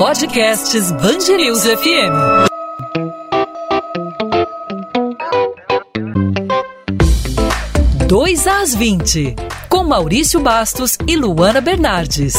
Podcasts Bangerils FM. Dois às 20, com Maurício Bastos e Luana Bernardes.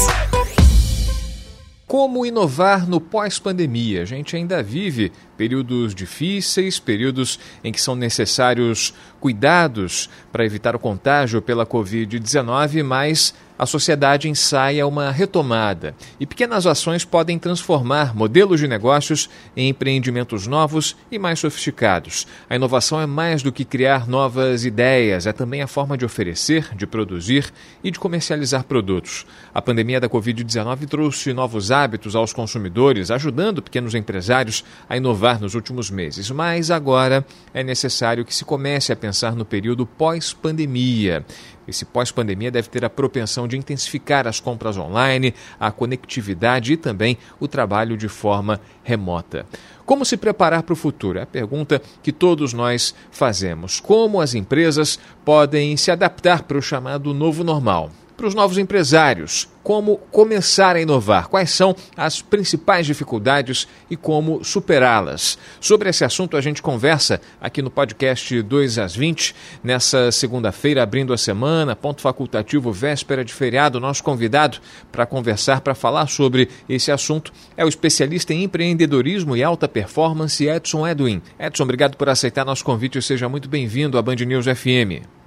Como inovar no pós-pandemia? A gente ainda vive períodos difíceis, períodos em que são necessários cuidados para evitar o contágio pela Covid-19, mas a sociedade ensaia uma retomada e pequenas ações podem transformar modelos de negócios em empreendimentos novos e mais sofisticados. A inovação é mais do que criar novas ideias, é também a forma de oferecer, de produzir e de comercializar produtos. A pandemia da Covid-19 trouxe novos hábitos aos consumidores, ajudando pequenos empresários a inovar nos últimos meses, mas agora é necessário que se comece a pensar no período pós-pandemia. Esse pós-pandemia deve ter a propensão de intensificar as compras online, a conectividade e também o trabalho de forma remota. Como se preparar para o futuro? É a pergunta que todos nós fazemos. Como as empresas podem se adaptar para o chamado novo normal? Para os novos empresários. Como começar a inovar? Quais são as principais dificuldades e como superá-las? Sobre esse assunto, a gente conversa aqui no podcast 2 às 20, nessa segunda-feira, abrindo a semana, ponto facultativo, véspera de feriado. Nosso convidado para conversar, para falar sobre esse assunto, é o especialista em empreendedorismo e alta performance, Edson Edwin. Edson, obrigado por aceitar nosso convite e seja muito bem-vindo à Band News FM.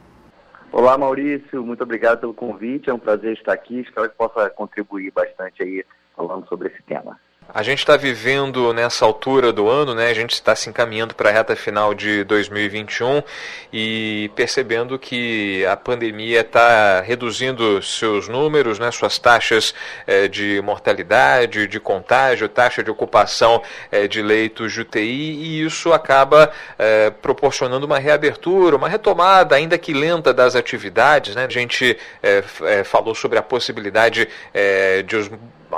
Olá, Maurício. Muito obrigado pelo convite. É um prazer estar aqui. Espero que possa contribuir bastante aí falando sobre esse tema. A gente está vivendo nessa altura do ano, né? A gente está se encaminhando para a reta final de 2021 e percebendo que a pandemia está reduzindo seus números, né? Suas taxas eh, de mortalidade, de contágio, taxa de ocupação eh, de leitos de UTI e isso acaba eh, proporcionando uma reabertura, uma retomada, ainda que lenta, das atividades, né? A gente falou sobre a possibilidade de os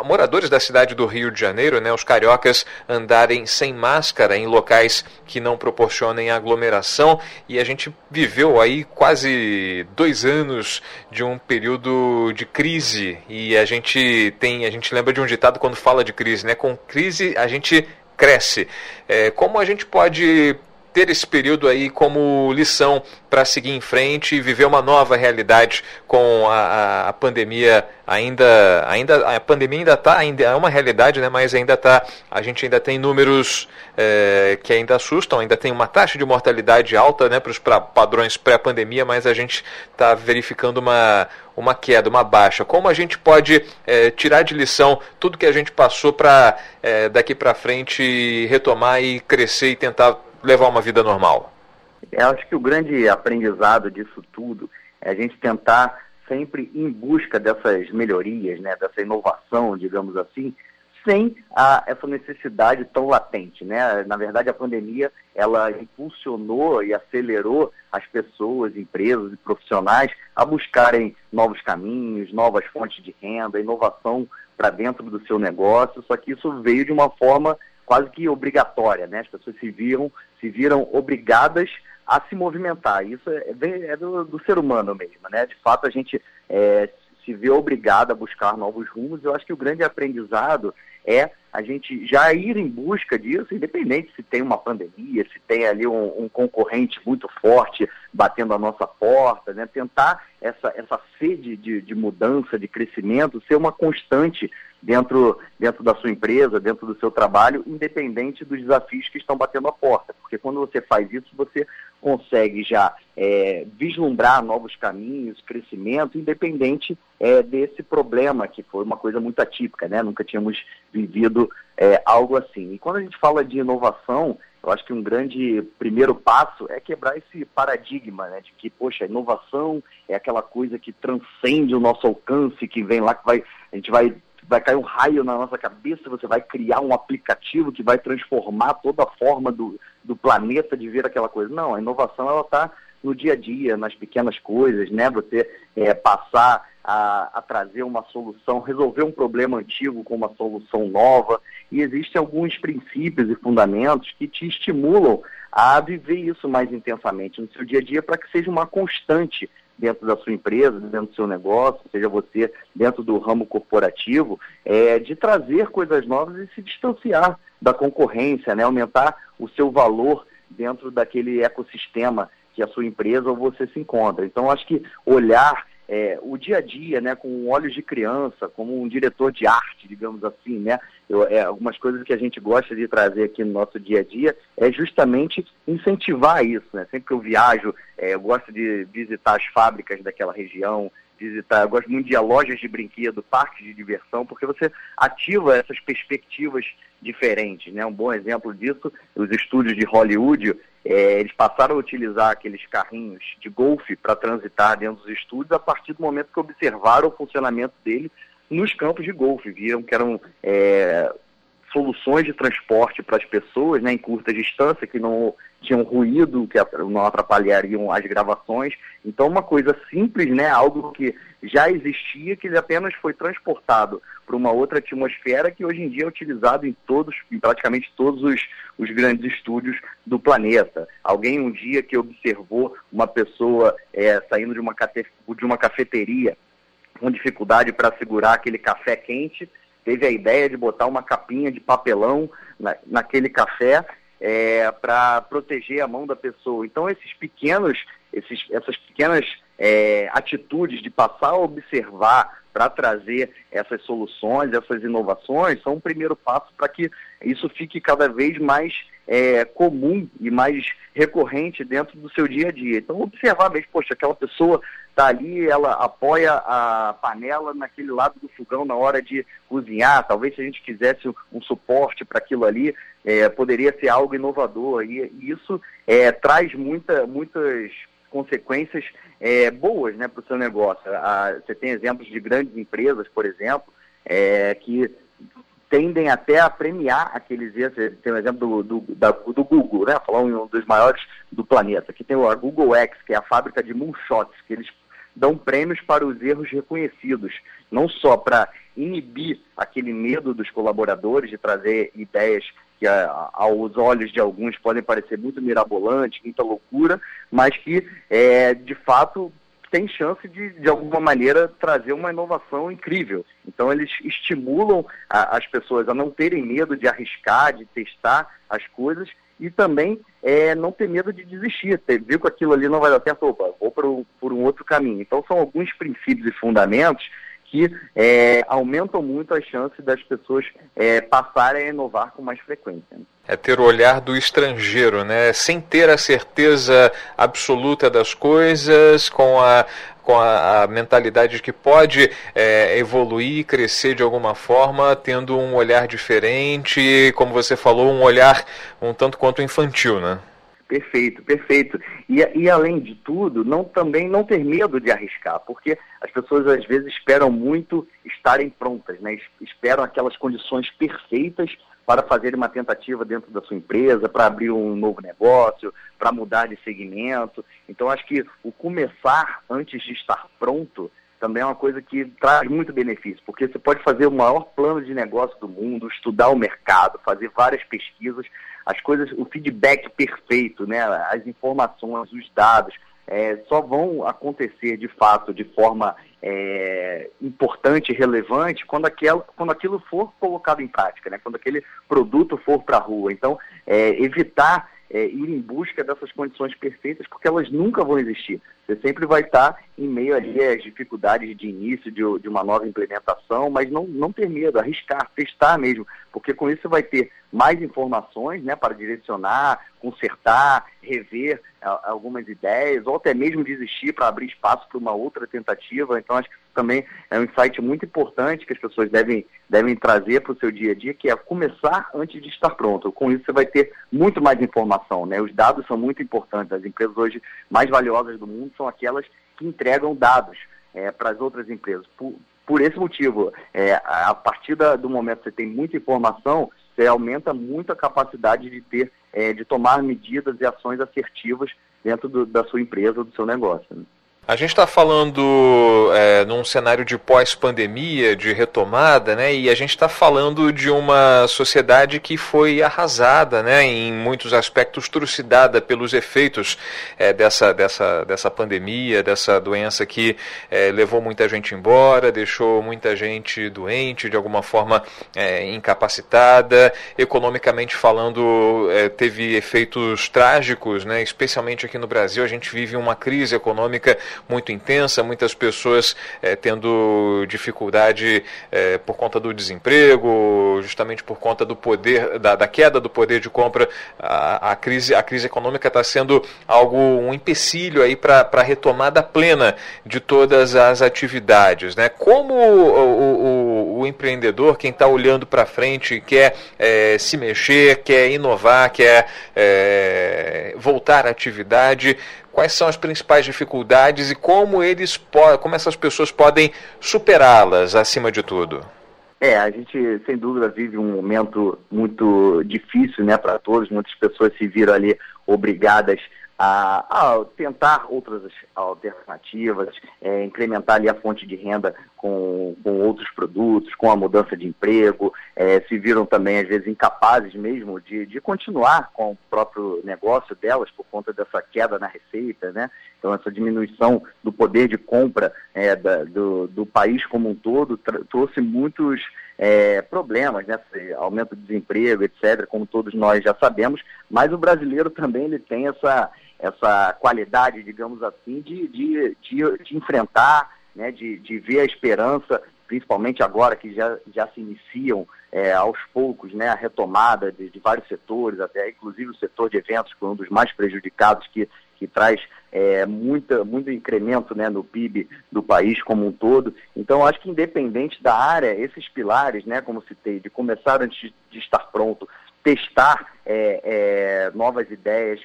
moradores da cidade do Rio de Janeiro, né, os cariocas, andarem sem máscara em locais que não proporcionem aglomeração. E a gente viveu aí quase dois anos de um período de crise. E a gente tem, a gente lembra de um ditado quando fala de crise, né? Com crise a gente cresce. É, como a gente pode ter esse período aí como lição para seguir em frente e viver uma nova realidade com a, a, pandemia ainda, ainda a pandemia ainda está ainda é uma realidade, né? Mas ainda tá a gente ainda tem números é, que ainda assustam, ainda tem uma taxa de mortalidade alta, né? Para os padrões pré-pandemia, mas a gente está verificando uma uma queda, uma baixa. Como a gente pode é, tirar de lição tudo que a gente passou para é, daqui para frente retomar e crescer e tentar levar uma vida normal? Eu acho que o grande aprendizado disso tudo é a gente tentar sempre em busca dessas melhorias, né, dessa inovação, digamos assim, sem a, essa necessidade tão latente, né? Na verdade, a pandemia ela impulsionou e acelerou as pessoas, empresas e profissionais a buscarem novos caminhos, novas fontes de renda, inovação para dentro do seu negócio. Só que isso veio de uma forma quase que obrigatória, né? As pessoas se viram, se viram obrigadas a se movimentar. Isso é, é do, do, ser humano mesmo, né? De fato, a gente é, se vê obrigado a buscar novos rumos. Eu acho que o grande aprendizado é a gente já ir em busca disso, independente se tem uma pandemia, se tem ali um, um concorrente muito forte batendo a nossa porta, né? tentar essa, essa sede de, de mudança, de crescimento, ser uma constante dentro, dentro da sua empresa, dentro do seu trabalho, independente dos desafios que estão batendo a porta. Porque quando você faz isso, você consegue já é, vislumbrar novos caminhos, crescimento, independente é, desse problema, que foi uma coisa muito atípica, né? Nunca tínhamos vivido é, algo assim. E quando a gente fala de inovação, eu acho que um grande primeiro passo é quebrar esse paradigma, né, de que, poxa, inovação é aquela coisa que transcende o nosso alcance, que vem lá, que vai, a gente vai vai cair um raio na nossa cabeça, você vai criar um aplicativo que vai transformar toda a forma do, do planeta de ver aquela coisa. Não, a inovação ela está no dia a dia, nas pequenas coisas, né? Você é, passar a, a, trazer uma solução, resolver um problema antigo com uma solução nova. E existem alguns princípios e fundamentos que te estimulam a viver isso mais intensamente no seu dia a dia para que seja uma constante dentro da sua empresa, dentro do seu negócio, seja você dentro do ramo corporativo, é, de trazer coisas novas e se distanciar da concorrência, né? aumentar o seu valor dentro daquele ecossistema que a sua empresa ou você se encontra. Então, acho que olhar é, o dia a dia, né, com olhos de criança, como um diretor de arte, digamos assim, né, eu, é, algumas coisas que a gente gosta de trazer aqui no nosso dia a dia é justamente incentivar isso, né, sempre que eu viajo, é, eu gosto de visitar as fábricas daquela região, visitar, eu gosto muito de ir a lojas de brinquedo, parques de diversão, porque você ativa essas perspectivas diferentes, né, um bom exemplo disso, os estúdios de Hollywood, é, eles passaram a utilizar aqueles carrinhos de golfe para transitar dentro dos estúdios a partir do momento que observaram o funcionamento dele nos campos de golfe. Viram que eram é, soluções de transporte para as pessoas né, em curta distância, que não tinham ruído, que não atrapalhariam as gravações. Então, uma coisa simples, né, algo que já existia, que ele apenas foi transportado para uma outra atmosfera que hoje em dia é utilizado em todos, em praticamente todos os, os grandes estúdios do planeta. Alguém um dia que observou uma pessoa é, saindo de uma, de uma cafeteria com dificuldade para segurar aquele café quente, teve a ideia de botar uma capinha de papelão na, naquele café é, para proteger a mão da pessoa. Então esses pequenos, esses, essas pequenas é, atitudes de passar a observar para trazer essas soluções, essas inovações, são um primeiro passo para que isso fique cada vez mais é, comum e mais recorrente dentro do seu dia a dia. Então, observar mesmo, poxa, aquela pessoa está ali, ela apoia a panela naquele lado do fogão na hora de cozinhar. Talvez se a gente quisesse um suporte para aquilo ali, é, poderia ser algo inovador. E, e isso é, traz muita, muitas consequências é, boas né, para o seu negócio. você tem exemplos de grandes empresas, por exemplo, é, que tendem até a premiar aqueles Você tem o exemplo do, do, da, do Google, né? Falar um dos maiores do planeta. Aqui tem a Google X, que é a fábrica de moonshots, que eles dão prêmios para os erros reconhecidos, não só para inibir aquele medo dos colaboradores de trazer ideias que a, aos olhos de alguns podem parecer muito mirabolantes, muita loucura, mas que é, de fato tem chance de, de alguma maneira, trazer uma inovação incrível. Então, eles estimulam a, as pessoas a não terem medo de arriscar, de testar as coisas e também é, não ter medo de desistir. Viu que aquilo ali não vai dar certo, opa, vou por, por um outro caminho. Então, são alguns princípios e fundamentos que é, aumentam muito as chances das pessoas é, passarem a inovar com mais frequência. É ter o olhar do estrangeiro, né? Sem ter a certeza absoluta das coisas, com a, com a, a mentalidade de que pode é, evoluir, crescer de alguma forma, tendo um olhar diferente, como você falou, um olhar um tanto quanto infantil, né? Perfeito, perfeito. E, e além de tudo, não, também não ter medo de arriscar, porque as pessoas às vezes esperam muito estarem prontas, né? esperam aquelas condições perfeitas para fazer uma tentativa dentro da sua empresa, para abrir um novo negócio, para mudar de segmento. Então, acho que o começar antes de estar pronto também é uma coisa que traz muito benefício, porque você pode fazer o maior plano de negócio do mundo, estudar o mercado, fazer várias pesquisas, as coisas, o feedback perfeito, né, as informações, os dados, é, só vão acontecer de fato de forma é, importante e relevante quando, aquel, quando aquilo for colocado em prática, né? quando aquele produto for para a rua. Então, é, evitar é, ir em busca dessas condições perfeitas, porque elas nunca vão existir. Você sempre vai estar em meio ali às dificuldades de início de, de, uma nova implementação, mas não, não ter medo, arriscar, testar mesmo, porque com isso você vai ter mais informações né, para direcionar, consertar, rever a, algumas ideias, ou até mesmo desistir para abrir espaço para uma outra tentativa. Então, acho que também é um insight muito importante que as pessoas devem, devem trazer para o seu dia a dia, que é começar antes de estar pronto. Com isso, você vai ter muito mais informação. Né? Os dados são muito importantes. As empresas hoje mais valiosas do mundo são aquelas que entregam dados é, para as outras empresas. Por, por esse motivo, é, a partir da, do momento que você tem muita informação, você aumenta muito a capacidade de ter, é, de tomar medidas e ações assertivas dentro do, da sua empresa, do seu negócio. Né? A gente está falando é, num cenário de pós-pandemia, de retomada, né? E a gente está falando de uma sociedade que foi arrasada, né? Em muitos aspectos, trucidada pelos efeitos é, dessa, dessa, dessa pandemia, dessa doença que é, levou muita gente embora, deixou muita gente doente, de alguma forma é, incapacitada. Economicamente falando, é, teve efeitos trágicos, né? Especialmente aqui no Brasil, a gente vive uma crise econômica muito intensa, muitas pessoas é, tendo dificuldade é, por conta do desemprego, justamente por conta do poder, da, da queda do poder de compra, a, a, crise, a crise econômica está sendo algo, um empecilho aí para a retomada plena de todas as atividades. Né? Como o, o, o empreendedor, quem está olhando para frente, quer é, se mexer, quer inovar, quer voltar à atividade, quais são as principais dificuldades e como eles como essas pessoas podem superá-las acima de tudo. É, a gente sem dúvida vive um momento muito difícil, né, para todos. Muitas pessoas se viram ali obrigadas a, a tentar outras alternativas, é, incrementar ali a fonte de renda com, com outros produtos, com a mudança de emprego, é, se viram também às vezes incapazes mesmo de, de continuar com o próprio negócio delas por conta dessa queda na receita, né? Então essa diminuição do poder de compra é, da, do, do país como um todo trouxe muitos é, problemas, né? Aumento do desemprego, etc., como todos nós já sabemos, mas o brasileiro também ele tem essa essa qualidade, digamos assim, de, de, de, de enfrentar, né, de, de ver a esperança, principalmente agora que já, já se iniciam é, aos poucos né, a retomada de, de, vários setores, até inclusive o setor de eventos, que foi um dos mais prejudicados, que, que traz é, muita, muito incremento né, no PIB do país como um todo. Então, acho que independente da área, esses pilares, né, como citei, de começar antes de estar pronto, testar é, é, novas ideias,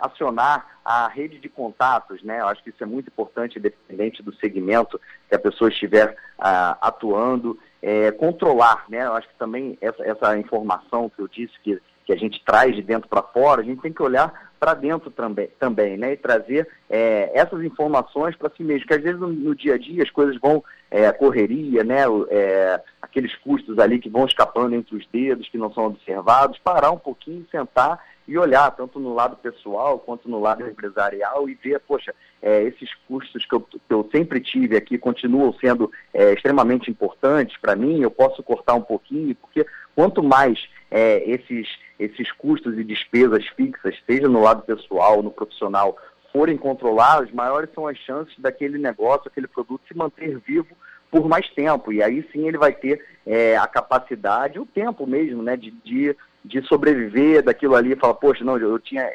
acionar a rede de contatos, né? Eu acho que isso é muito importante, independente do segmento que a pessoa estiver ah, atuando, é, controlar, né? Eu acho que também essa, essa informação que eu disse que, que a gente traz de dentro para fora, a gente tem que olhar para dentro também, também, né? E trazer é, essas informações para si mesmo, que às vezes no, no, dia a dia as coisas vão, é, correria, né? É, aqueles custos ali que vão escapando entre os dedos, que não são observados, parar um pouquinho, sentar e olhar, tanto no lado pessoal quanto no lado empresarial, e ver, poxa, é, esses custos que eu, que eu, sempre tive aqui continuam sendo é, extremamente importantes para mim, eu posso cortar um pouquinho, porque quanto mais é, esses, esses custos e despesas fixas, seja no lado pessoal, no profissional, forem controlados, maiores são as chances daquele negócio, aquele produto se manter vivo por mais tempo. E aí sim ele vai ter é, a capacidade, o tempo mesmo, né, de, de, de sobreviver daquilo ali e falar, poxa, não, eu tinha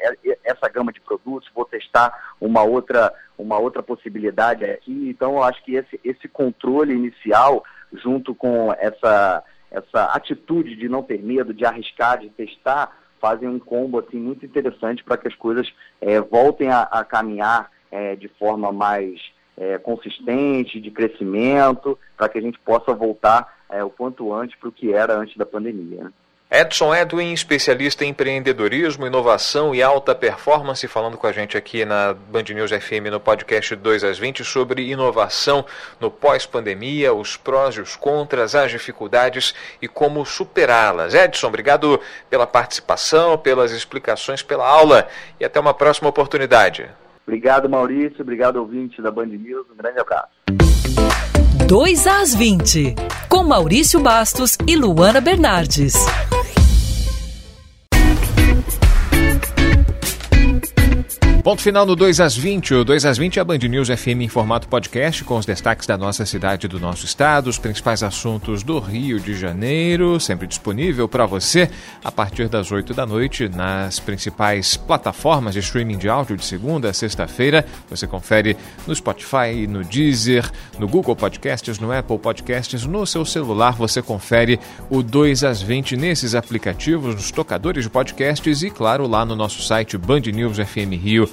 essa gama de produtos, vou testar uma outra, uma outra possibilidade aqui. Então eu acho que esse, esse controle inicial, junto com essa, essa atitude de não ter medo, de arriscar, de testar, fazem um combo assim, muito interessante para que as coisas é, voltem a, a caminhar é, de forma mais é, consistente, de crescimento, para que a gente possa voltar o quanto antes para o que era antes da pandemia. Né? Edson Edwin, especialista em empreendedorismo, inovação e alta performance, falando com a gente aqui na Band News FM no podcast 2 às 20 sobre inovação no pós-pandemia, os prós e os contras, as dificuldades e como superá-las. Edson, obrigado pela participação, pelas explicações, pela aula e até uma próxima oportunidade. Obrigado, Maurício. Obrigado, ouvinte da Band News. Um grande abraço. 2 às 20, com Maurício Bastos e Luana Bernardes. Ponto final no 2 às 20. O 2 às 20 é a Band News FM em formato podcast, com os destaques da nossa cidade e do nosso estado, os principais assuntos do Rio de Janeiro, sempre disponível para você a partir das 8 da noite nas principais plataformas de streaming de áudio de segunda a sexta-feira. Você confere no Spotify, no Deezer, no Google Podcasts, no Apple Podcasts, no seu celular. Você confere o 2 às 20 nesses aplicativos, nos tocadores de podcasts e, claro, lá no nosso site Band News FM Rio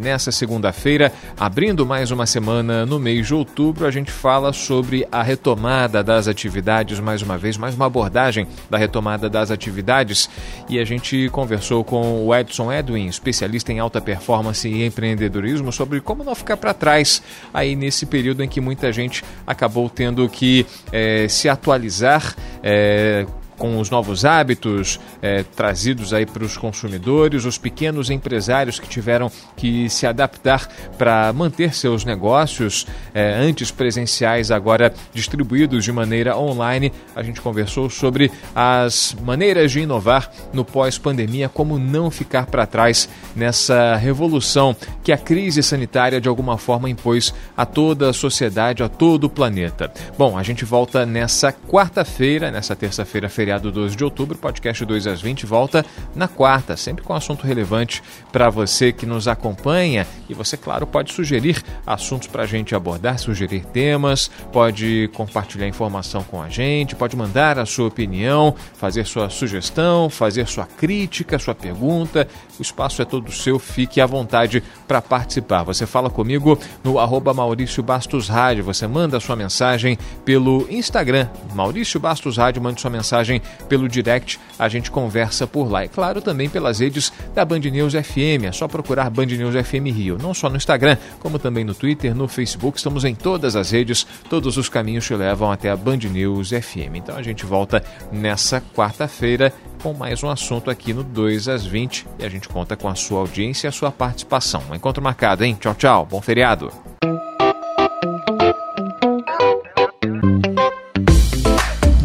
Nessa segunda-feira, abrindo mais uma semana no mês de outubro, a gente fala sobre a retomada das atividades, mais uma vez, mais uma abordagem da retomada das atividades. E a gente conversou com o Edson Edwin, especialista em alta performance e empreendedorismo, sobre como não ficar para trás aí nesse período em que muita gente acabou tendo que é, se atualizar. É, com os novos hábitos é, trazidos aí para os consumidores, os pequenos empresários que tiveram que se adaptar para manter seus negócios é, antes presenciais, agora distribuídos de maneira online. A gente conversou sobre as maneiras de inovar no pós-pandemia, como não ficar para trás nessa revolução que a crise sanitária de alguma forma impôs a toda a sociedade, a todo o planeta. Bom, a gente volta nessa quarta-feira, nessa terça-feira feriado 12 de outubro. Podcast 2 às 20 volta na quarta, sempre com assunto relevante para você que nos acompanha. E você, claro, pode sugerir assuntos para a gente abordar, sugerir temas, pode compartilhar informação com a gente, pode mandar a sua opinião, fazer sua sugestão, fazer sua crítica, sua pergunta. O espaço é todo seu, fique à vontade para participar. Você fala comigo no arroba Maurício Bastos Rádio, você manda sua mensagem pelo Instagram, Maurício Bastos Rádio, manda sua mensagem mensagem pelo direct, a gente conversa por lá. E claro, também pelas redes da Band News FM. É só procurar Band News FM Rio, não só no Instagram, como também no Twitter, no Facebook. Estamos em todas as redes, todos os caminhos te levam até a Band News FM. Então a gente volta nessa quarta-feira com mais um assunto aqui no 2 às 20 e a gente conta com a sua audiência e a sua participação. Um encontro marcado, hein? Tchau, tchau. Bom feriado.